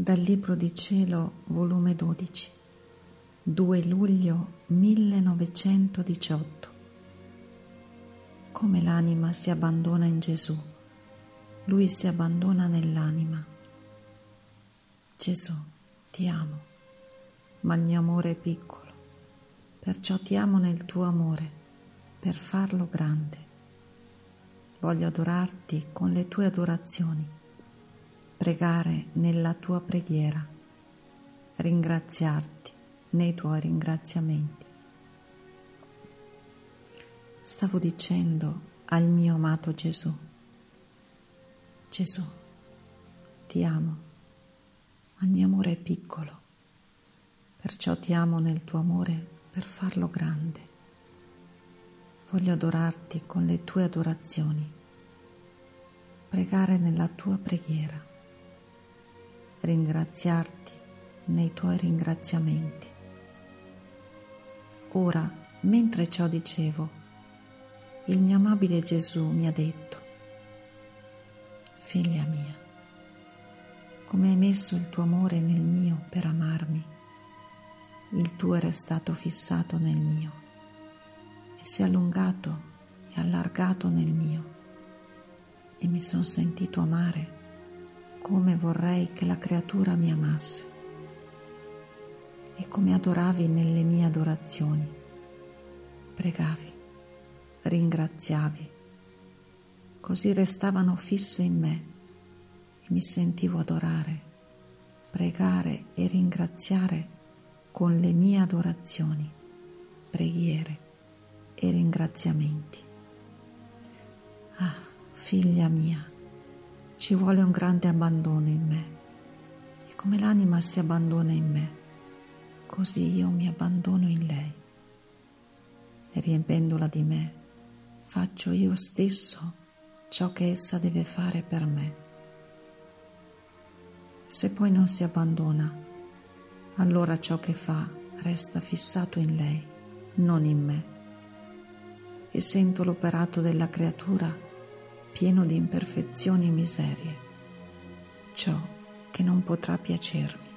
Dal Libro di Cielo, volume 12, 2 luglio 1918. Come l'anima si abbandona in Gesù, lui si abbandona nell'anima. Gesù, ti amo, ma il mio amore è piccolo, perciò ti amo nel tuo amore, per farlo grande. Voglio adorarti con le tue adorazioni pregare nella tua preghiera, ringraziarti nei tuoi ringraziamenti. Stavo dicendo al mio amato Gesù, Gesù, ti amo, ma il mio amore è piccolo, perciò ti amo nel tuo amore per farlo grande. Voglio adorarti con le tue adorazioni, pregare nella tua preghiera ringraziarti nei tuoi ringraziamenti. Ora, mentre ciò dicevo, il mio amabile Gesù mi ha detto, Figlia mia, come hai messo il tuo amore nel mio per amarmi, il tuo è restato fissato nel mio e si è allungato e allargato nel mio e mi sono sentito amare come vorrei che la creatura mi amasse e come adoravi nelle mie adorazioni. Pregavi, ringraziavi, così restavano fisse in me e mi sentivo adorare, pregare e ringraziare con le mie adorazioni, preghiere e ringraziamenti. Ah, figlia mia, ci vuole un grande abbandono in me. E come l'anima si abbandona in me, così io mi abbandono in lei. E riempendola di me, faccio io stesso ciò che essa deve fare per me. Se poi non si abbandona, allora ciò che fa resta fissato in lei, non in me. E sento l'operato della creatura pieno di imperfezioni e miserie, ciò che non potrà piacermi.